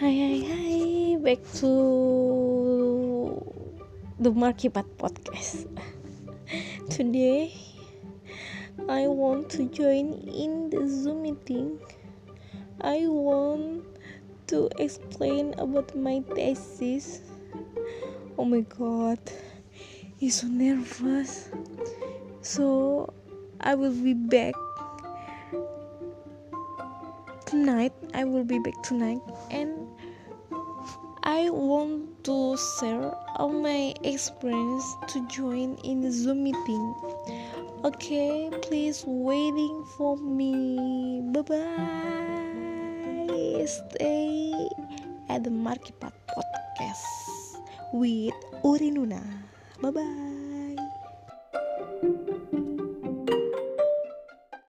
Hi, hi, hi, back to the Markipat podcast. Today, I want to join in the Zoom meeting. I want to explain about my thesis. Oh my god, he's so nervous. So, I will be back tonight. I will be back tonight and I want to share all my experience to join in the Zoom meeting. Okay, please waiting for me. Bye bye. Stay at the Markipat podcast with Urinuna. Bye bye.